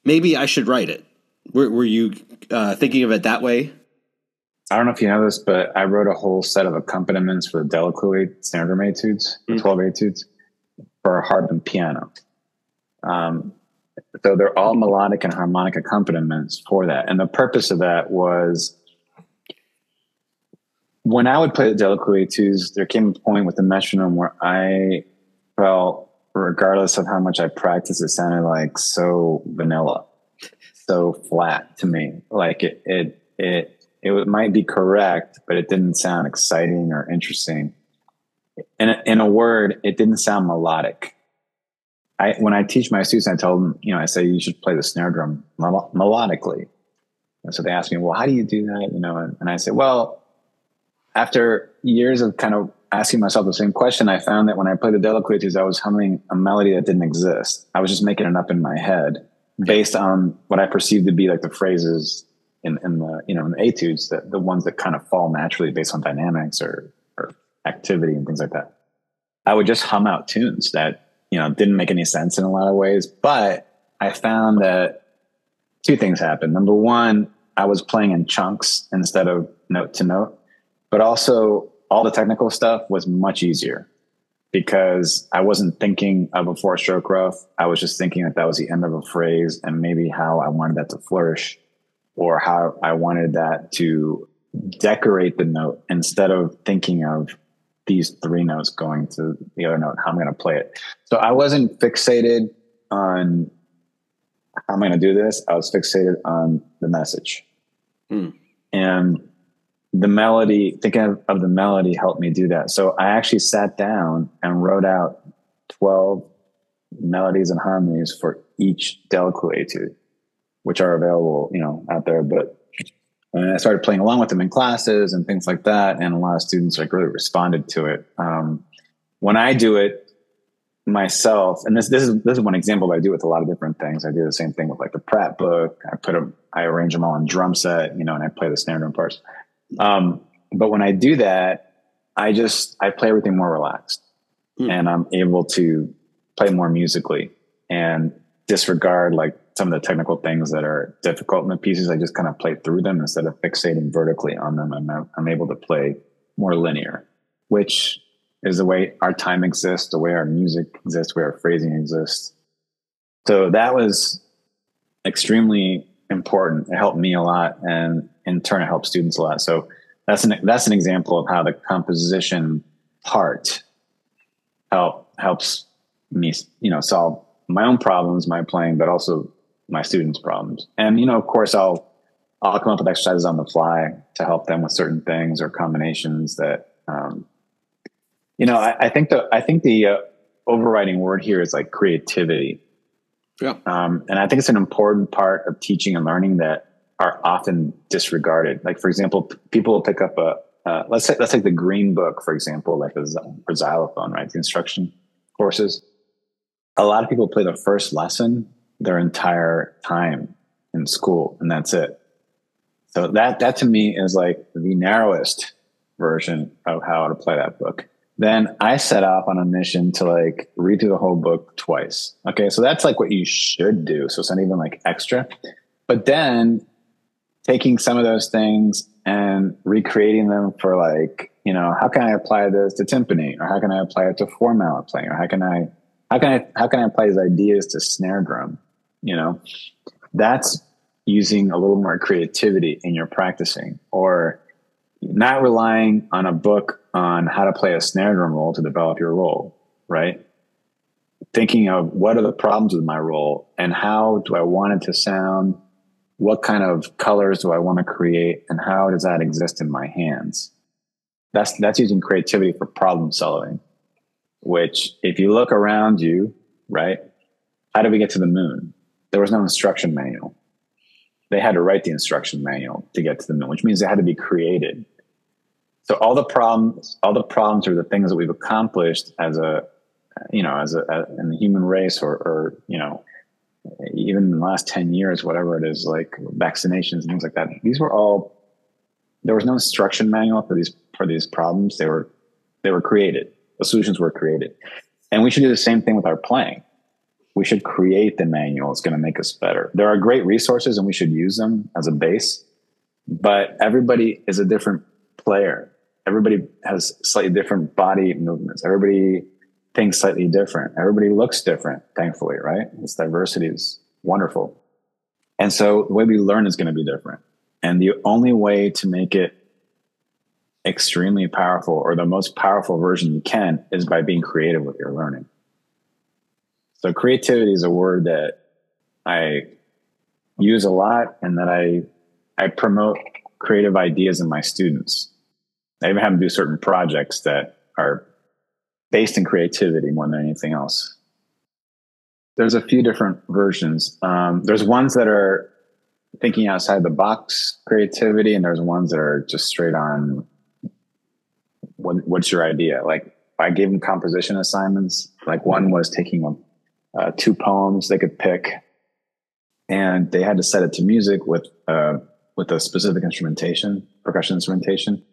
maybe i should write it were, were you uh, thinking of it that way i don't know if you know this but i wrote a whole set of accompaniments for the snare drum etudes mm-hmm. 12 etudes for a harp and piano um, so they're all melodic and harmonic accompaniments for that and the purpose of that was when I would play the Delécluse etudes, there came a point with the metronome where I felt, regardless of how much I practiced, it sounded like so vanilla, so flat to me. Like it, it, it, it might be correct, but it didn't sound exciting or interesting. In a, in a word, it didn't sound melodic. I, when I teach my students, I tell them, you know, I say you should play the snare drum mel- melodically. And so they ask me, well, how do you do that? You know, and, and I say, well, after years of kind of asking myself the same question, I found that when I played the Delécluse, I was humming a melody that didn't exist. I was just making it up in my head based on what I perceived to be like the phrases in, in the, you know, in the etudes that the ones that kind of fall naturally based on dynamics or, or activity and things like that. I would just hum out tunes that, you know, didn't make any sense in a lot of ways, but I found that two things happened. Number one, I was playing in chunks instead of note to note but also all the technical stuff was much easier because I wasn't thinking of a four stroke rough. I was just thinking that that was the end of a phrase and maybe how I wanted that to flourish or how I wanted that to decorate the note instead of thinking of these three notes going to the other note, how I'm going to play it. So I wasn't fixated on how I'm going to do this. I was fixated on the message. Hmm. And the melody, thinking of, of, the melody helped me do that. So I actually sat down and wrote out 12 melodies and harmonies for each Delécluse etude, which are available, you know, out there. But and I started playing along with them in classes and things like that. And a lot of students like really responded to it. Um, when I do it myself, and this, this is, this is one example, but I do with a lot of different things. I do the same thing with like the Pratt book. I put them, I arrange them all on drum set, you know, and I play the snare drum parts. Um, but when I do that, I just I play everything more relaxed, mm. and I'm able to play more musically and disregard like some of the technical things that are difficult in the pieces. I just kind of play through them instead of fixating vertically on them. I'm I'm able to play more linear, which is the way our time exists, the way our music exists, way our phrasing exists. So that was extremely important. It helped me a lot, and in turn, it helps students a lot. So that's an that's an example of how the composition part help helps me, you know, solve my own problems, my playing, but also my students' problems. And you know, of course, I'll I'll come up with exercises on the fly to help them with certain things or combinations that, um, you know, I, I, think the I think the uh, overriding word here is like creativity. Yeah. Um, and I think it's an important part of teaching and learning that are often disregarded. Like, for example, p- people will pick up a, uh, let's say, let's take the green book, for example, like a, for xylophone, right? The instruction courses. a lot of people play the first lesson their entire time in school, and that's it. So that that to me is like the narrowest version of how to play that book. Then I set off on a mission to like read through the whole book twice. Okay, so that's like what you should do. So it's not even like extra. But then taking some of those things and recreating them for like, you know, how can I apply this to timpani or how can I apply it to four mallet playing or how can I how can I how can I apply these ideas to snare drum? You know, that's using a little more creativity in your practicing or not relying on a book on how to play a snare drum roll to develop your roll right? Thinking of what are the problems with my roll and how do I want it to sound? What kind of colors do I want to create and how does that exist in my hands? That's, that's using creativity for problem solving, which if you look around you, right? How do we get to the moon? There was no instruction manual they had to write the instruction manual to get to the moon, which means they had to be created. So all the problems, all the problems are the things that we've accomplished as a, you know, as a, in the human race, or, or you know, even in the last ten years, whatever it is, like vaccinations and things like that. These were all. There was no instruction manual for these for these problems. They were they were created. The solutions were created, and we should do the same thing with our playing we should create the manual. It's going to make us better. There are great resources and we should use them as a base, but everybody is a different player. Everybody has slightly different body movements. Everybody thinks slightly different. Everybody looks different, thankfully, right? This diversity is wonderful. And so the way we learn is going to be different. And the only way to make it extremely powerful or the most powerful version you can is by being creative with your learning. So creativity is a word that I use a lot and that I I promote creative ideas in my students. I even have them do certain projects that are based in creativity more than anything else. There's a few different versions. Um, there's ones that are thinking outside the box creativity, and there's ones that are just straight on. What, what's your idea? Like I gave them composition assignments. Like one was taking a uh, two poems they could pick, and they had to set it to music with uh, with a specific instrumentation, percussion instrumentation,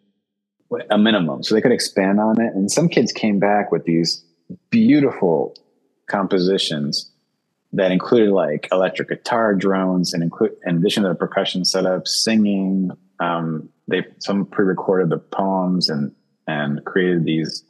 a minimum, so they could expand on it. And some kids came back with these beautiful compositions that included like electric guitar drones and include in addition to the percussion setup, singing. Um, they some pre-recorded the poems and and created these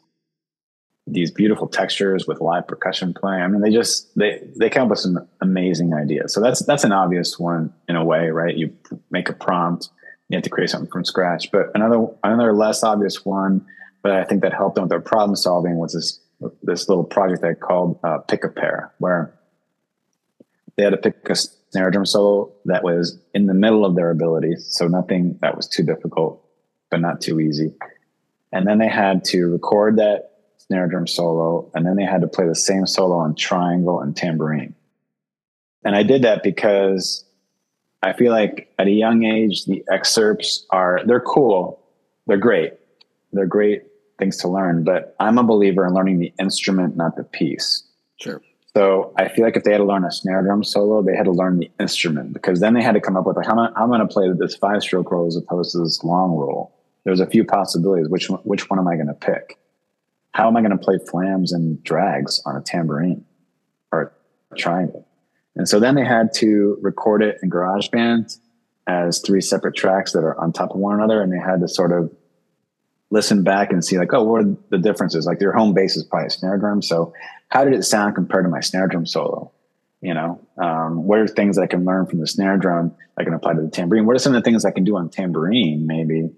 these beautiful textures with live percussion playing. I mean, they just they they come up with some amazing ideas. So that's that's an obvious one in a way, right? You make a prompt, you have to create something from scratch. But another another less obvious one, but I think that helped them with their problem solving was this this little project they called uh, Pick a Pair, where they had to pick a snare drum solo that was in the middle of their abilities, so nothing that was too difficult, but not too easy. And then they had to record that snare drum solo, and then they had to play the same solo on triangle and tambourine. And I did that because I feel like at a young age, the excerpts are, they're cool. They're great. They're great things to learn, but I'm a believer in learning the instrument, not the piece. Sure. So I feel like if they had to learn a snare drum solo, they had to learn the instrument because then they had to come up with like, how am I, I'm going to play this five stroke roll as opposed to this long roll. There's a few possibilities. Which one, which one am I going to pick? How am I going to play flams and drags on a tambourine or a triangle? And so then they had to record it in GarageBand as three separate tracks that are on top of one another. And they had to sort of listen back and see like, oh, what are the differences? Like their home base is probably a snare drum. So how did it sound compared to my snare drum solo? You know, um, what are things that I can learn from the snare drum I can apply to the tambourine? What are some of the things I can do on tambourine maybe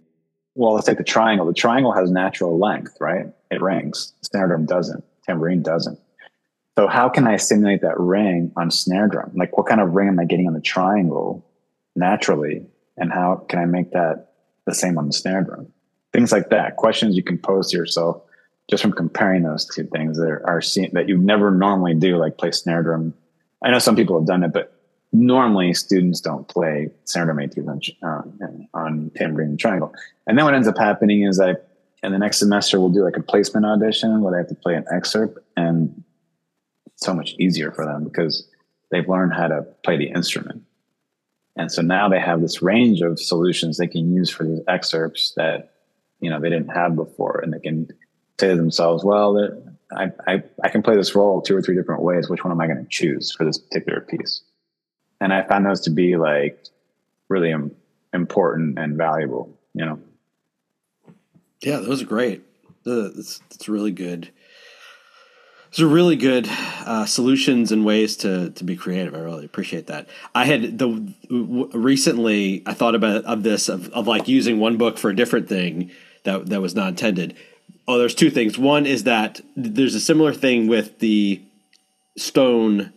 well, let's take the triangle. The triangle has natural length, right? It rings. Snare drum doesn't. Tambourine doesn't. So how can I simulate that ring on snare drum? Like what kind of ring am I getting on the triangle naturally? And how can I make that the same on the snare drum? Things like that. Questions you can pose to yourself just from comparing those two things that are, seen that you never normally do, like play snare drum. I know some people have done it, but normally students don't play snare drum on, uh, on tambourine and triangle. And then what ends up happening is that in the next semester we'll do like a placement audition where they have to play an excerpt and so much easier for them because they've learned how to play the instrument. And so now they have this range of solutions they can use for these excerpts that, you know, they didn't have before. And they can say to themselves, well, I, I, I can play this roll two or three different ways. Which one am I going to choose for this particular piece? And I found those to be like really Im- important and valuable, you know? Yeah, those are great. That's, that's really good. Those are really good uh, solutions and ways to to be creative. I really appreciate that. I had the w- recently I thought about of this of, of like using one book for a different thing that that was not intended. Oh, there's two things. One is that there's a similar thing with the Stone,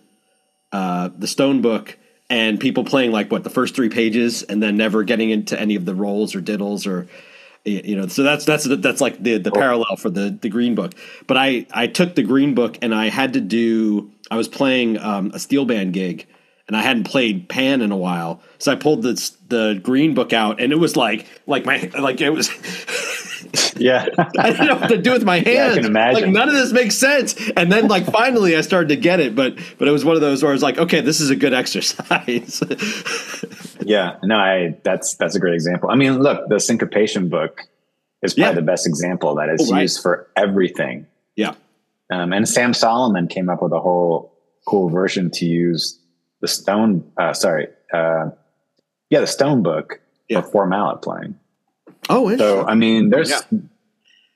uh, the Stone book, and people playing like what the first three pages and then never getting into any of the rolls or diddles or you know so that's that's that's like the the parallel for the the green book but i i took the green book and i had to do i was playing um, a steel band gig and i hadn't played pan in a while so i pulled the the green book out and it was like like my like it was <laughs> yeah. I didn't know what to do with my hands. <laughs> Yeah, I can imagine. Like none of this makes sense. And then like finally I started to get it, but but it was one of those where I was like, okay, this is a good <laughs> exercise. Yeah. No, I that's that's a great example. I mean, look, the syncopation book is probably yeah. the best example that is oh, right. used for everything. Yeah. Um, and Sam Solomon came up with a whole cool version to use the stone uh, sorry, uh, yeah, the stone book yeah. for four mallet playing. Oh, so I mean, there's yeah,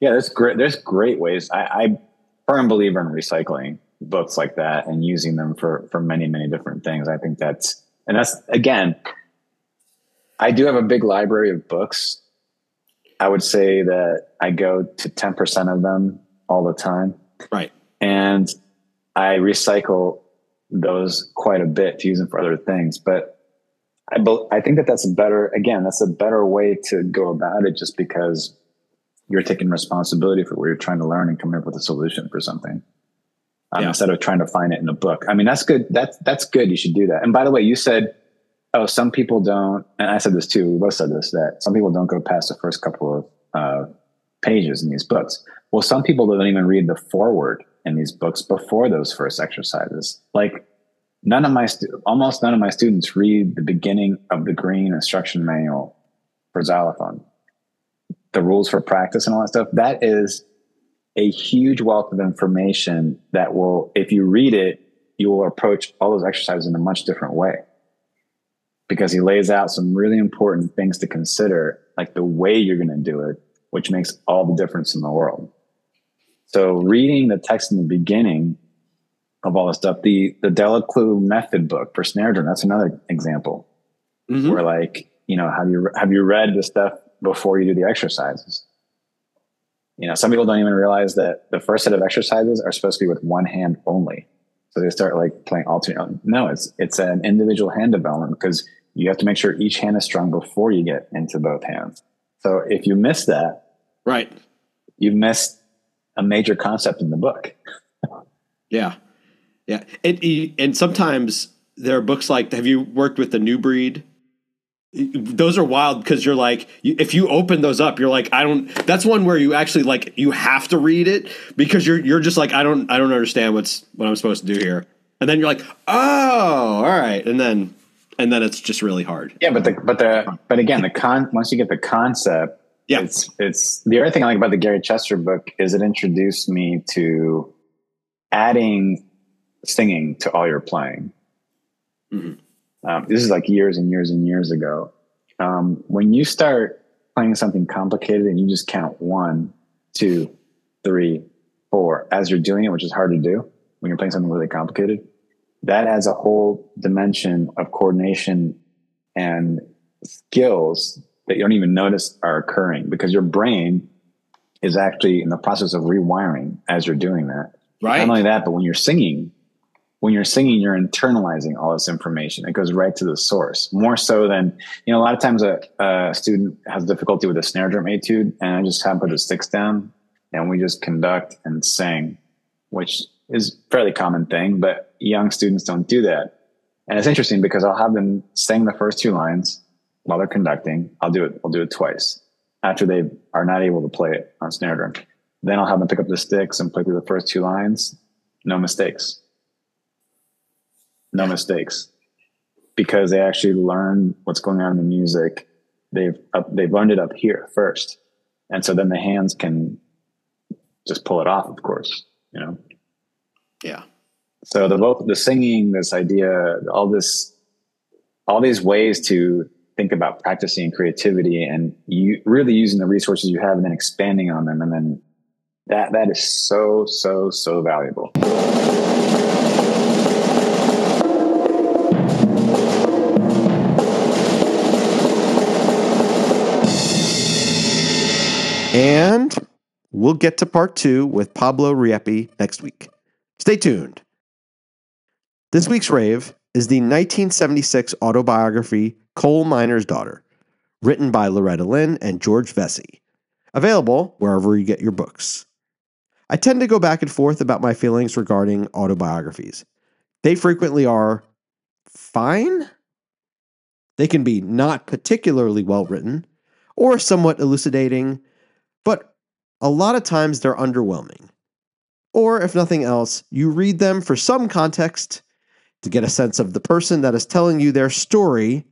yeah there's great there's great ways. I, I firm believer in recycling books like that and using them for for many many different things. I think that's and that's again, I do have a big library of books. I would say that I go to ten percent of them all the time. Right. And I recycle those quite a bit to use them for other things. But I, be, I think that that's a better, again, that's a better way to go about it just because you're taking responsibility for what you're trying to learn and coming up with a solution for something. Um, yeah. Instead of trying to find it in a book. I mean, that's good. That's, that's good. You should do that. And by the way, you said, oh, some people don't, and I said this too, we both said this, that some people don't go past the first couple of uh, pages in these books. Well, some people don't even read the foreword in these books before those first exercises. Like none of my stu- almost none of my students read the beginning of the green instruction manual for xylophone the rules for practice and all that stuff that is a huge wealth of information that will if you read it you will approach all those exercises in a much different way because he lays out some really important things to consider like the way you're going to do it which makes all the difference in the world so reading the text in the beginning of all this stuff. The the Delécluse method book for snare drum. That's another example mm-hmm. where like you know have you have you read the stuff before you do the exercises? You know, some people don't even realize that the first set of exercises are supposed to be with one hand only. So they start like playing alternate. Um, no, it's it's an individual hand development because you have to make sure each hand is strong before you get into both hands. So if you miss that, right, you've missed a major concept in the book. yeah. Yeah, it, and sometimes there are books like Have you worked with the New Breed? Those are wild because you're like, if you open those up, you're like, I don't. That's one where you actually like you have to read it because you're you're just like, I don't I don't understand what's what I'm supposed to do here, and then you're like, oh, all right, and then and then it's just really hard. Yeah, but the but the but again, the con once you get the concept, yeah, it's it's the other thing I like about the Gary Chester book is it introduced me to adding singing to all your playing. Mm-hmm. Um, this is like years and years and years ago. Um, when you start playing something complicated and you just count one, two, three, four as you're doing it, which is hard to do when you're playing something really complicated, that adds a whole dimension of coordination and skills that you don't even notice are occurring because your brain is actually in the process of rewiring as you're doing that. Right. Not only that, but when you're singing, when you're singing, you're internalizing all this information. It goes right to the source more so than, you know, a lot of times a, a student has difficulty with a snare drum etude and I just have put the sticks down and we just conduct and sing, which is fairly common thing, but young students don't do that. And it's interesting because I'll have them sing the first two lines while they're conducting. I'll do it. I'll do it twice after they are not able to play it on snare drum. Then I'll have them pick up the sticks and play through the first two lines. No mistakes no mistakes, because they actually learn what's going on in the music. They've up, they've learned it up here first, and so then the hands can just pull it off. Of course, you know. Yeah. So the vocal, the singing, this idea, all this, all these ways to think about practicing creativity and you really using the resources you have and then expanding on them and then that that is so so so valuable And we'll get to part two with Pablo Rieppi next week. Stay tuned. This week's rave is the 1976 autobiography Coal Miner's Daughter, written by Loretta Lynn and George Vecsey, available wherever you get your books. I tend to go back and forth about my feelings regarding autobiographies. They frequently are fine. They can be not particularly well written or somewhat elucidating, but a lot of times they're underwhelming. Or, if nothing else, you read them for some context to get a sense of the person that is telling you their story,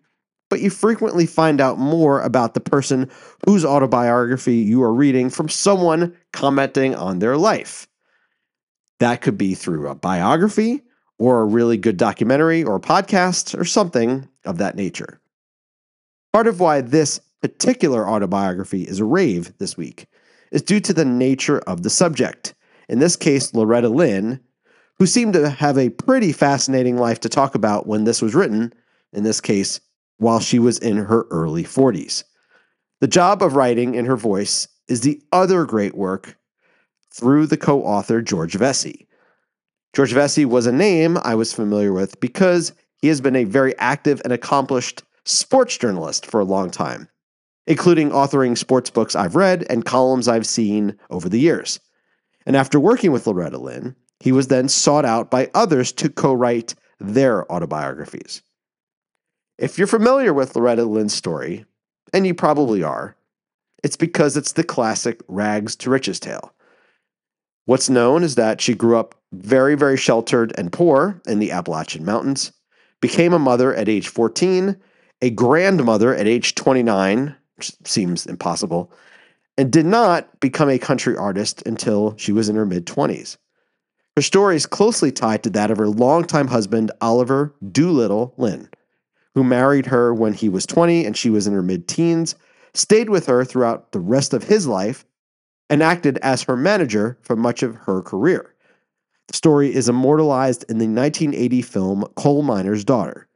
but you frequently find out more about the person whose autobiography you are reading from someone commenting on their life. That could be through a biography or a really good documentary or podcast or something of that nature. Part of why this particular autobiography is a rave this week is due to the nature of the subject. In this case, Loretta Lynn, who seemed to have a pretty fascinating life to talk about when this was written, in this case, while she was in her early 40s. The job of writing in her voice is the other great work through the co author George Vecsey. George Vecsey was a name I was familiar with because he has been a very active and accomplished sports journalist for a long time, including authoring sports books I've read and columns I've seen over the years. And after working with Loretta Lynn, he was then sought out by others to co write their autobiographies. If you're familiar with Loretta Lynn's story, and you probably are, it's because it's the classic rags to riches tale. What's known is that she grew up very, very sheltered and poor in the Appalachian Mountains, became a mother at age 14, a grandmother at age 29, which seems impossible, and did not become a country artist until she was in her mid 20s. Her story is closely tied to that of her longtime husband, Oliver Doolittle Lynn, who married her when he was 20 and she was in her mid teens, stayed with her throughout the rest of his life, and acted as her manager for much of her career. The story is immortalized in the 1980 film Coal Miner's Daughter,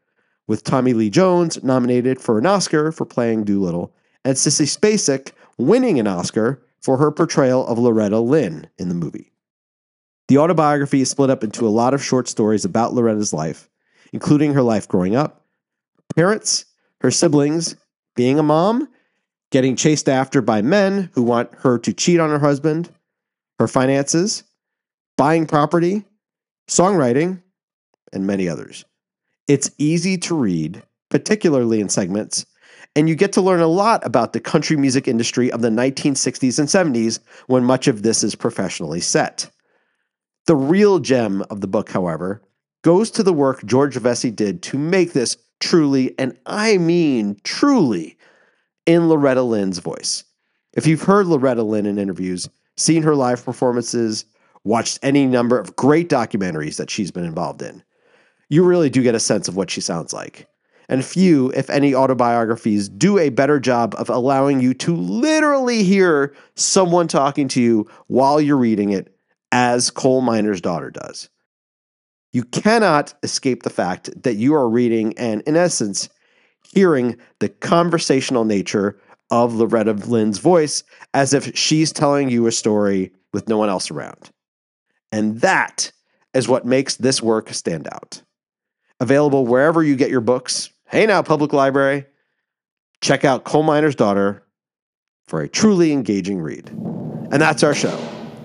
with Tommy Lee Jones nominated for an Oscar for playing Doolittle, and Sissy Spacek winning an Oscar for her portrayal of Loretta Lynn in the movie. The autobiography is split up into a lot of short stories about Loretta's life, including her life growing up, parents, her siblings, being a mom, getting chased after by men who want her to cheat on her husband, her finances, buying property, songwriting, and many others. It's easy to read, particularly in segments, and you get to learn a lot about the country music industry of the 1960s and 70s when much of this is professionally set. The real gem of the book, however, goes to the work George Vecsey did to make this truly, and I mean truly, in Loretta Lynn's voice. If you've heard Loretta Lynn in interviews, seen her live performances, watched any number of great documentaries that she's been involved in, you really do get a sense of what she sounds like. And few, if any, autobiographies do a better job of allowing you to literally hear someone talking to you while you're reading it, as Coal Miner's Daughter does. You cannot escape the fact that you are reading and, in essence, hearing the conversational nature of Loretta Lynn's voice as if she's telling you a story with no one else around. And that is what makes this work stand out. Available wherever you get your books. Hey now, public library. Check out Coal Miner's Daughter for a truly engaging read. And that's our show.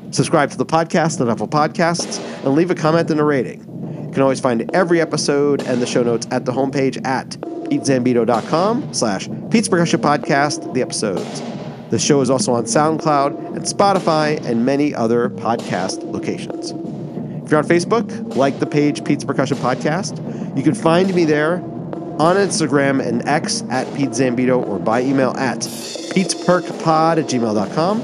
Subscribe to the podcast on Apple Podcasts and leave a comment and a rating. You can always find every episode and the show notes at the homepage at petezambito.com slash Pete's Percussion Podcast, the episodes. The show is also on SoundCloud and Spotify and many other podcast locations. If you're on Facebook, like the page Pete's Percussion Podcast. You can find me there on Instagram and X at Pete Zambito or by email at petesperkpod at gmail.com.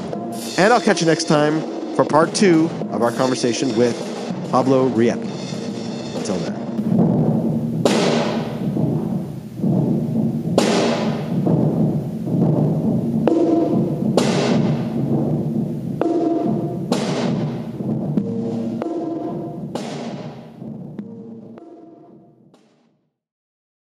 And I'll catch you next time for part two of our conversation with Pablo Rieppi. Until then.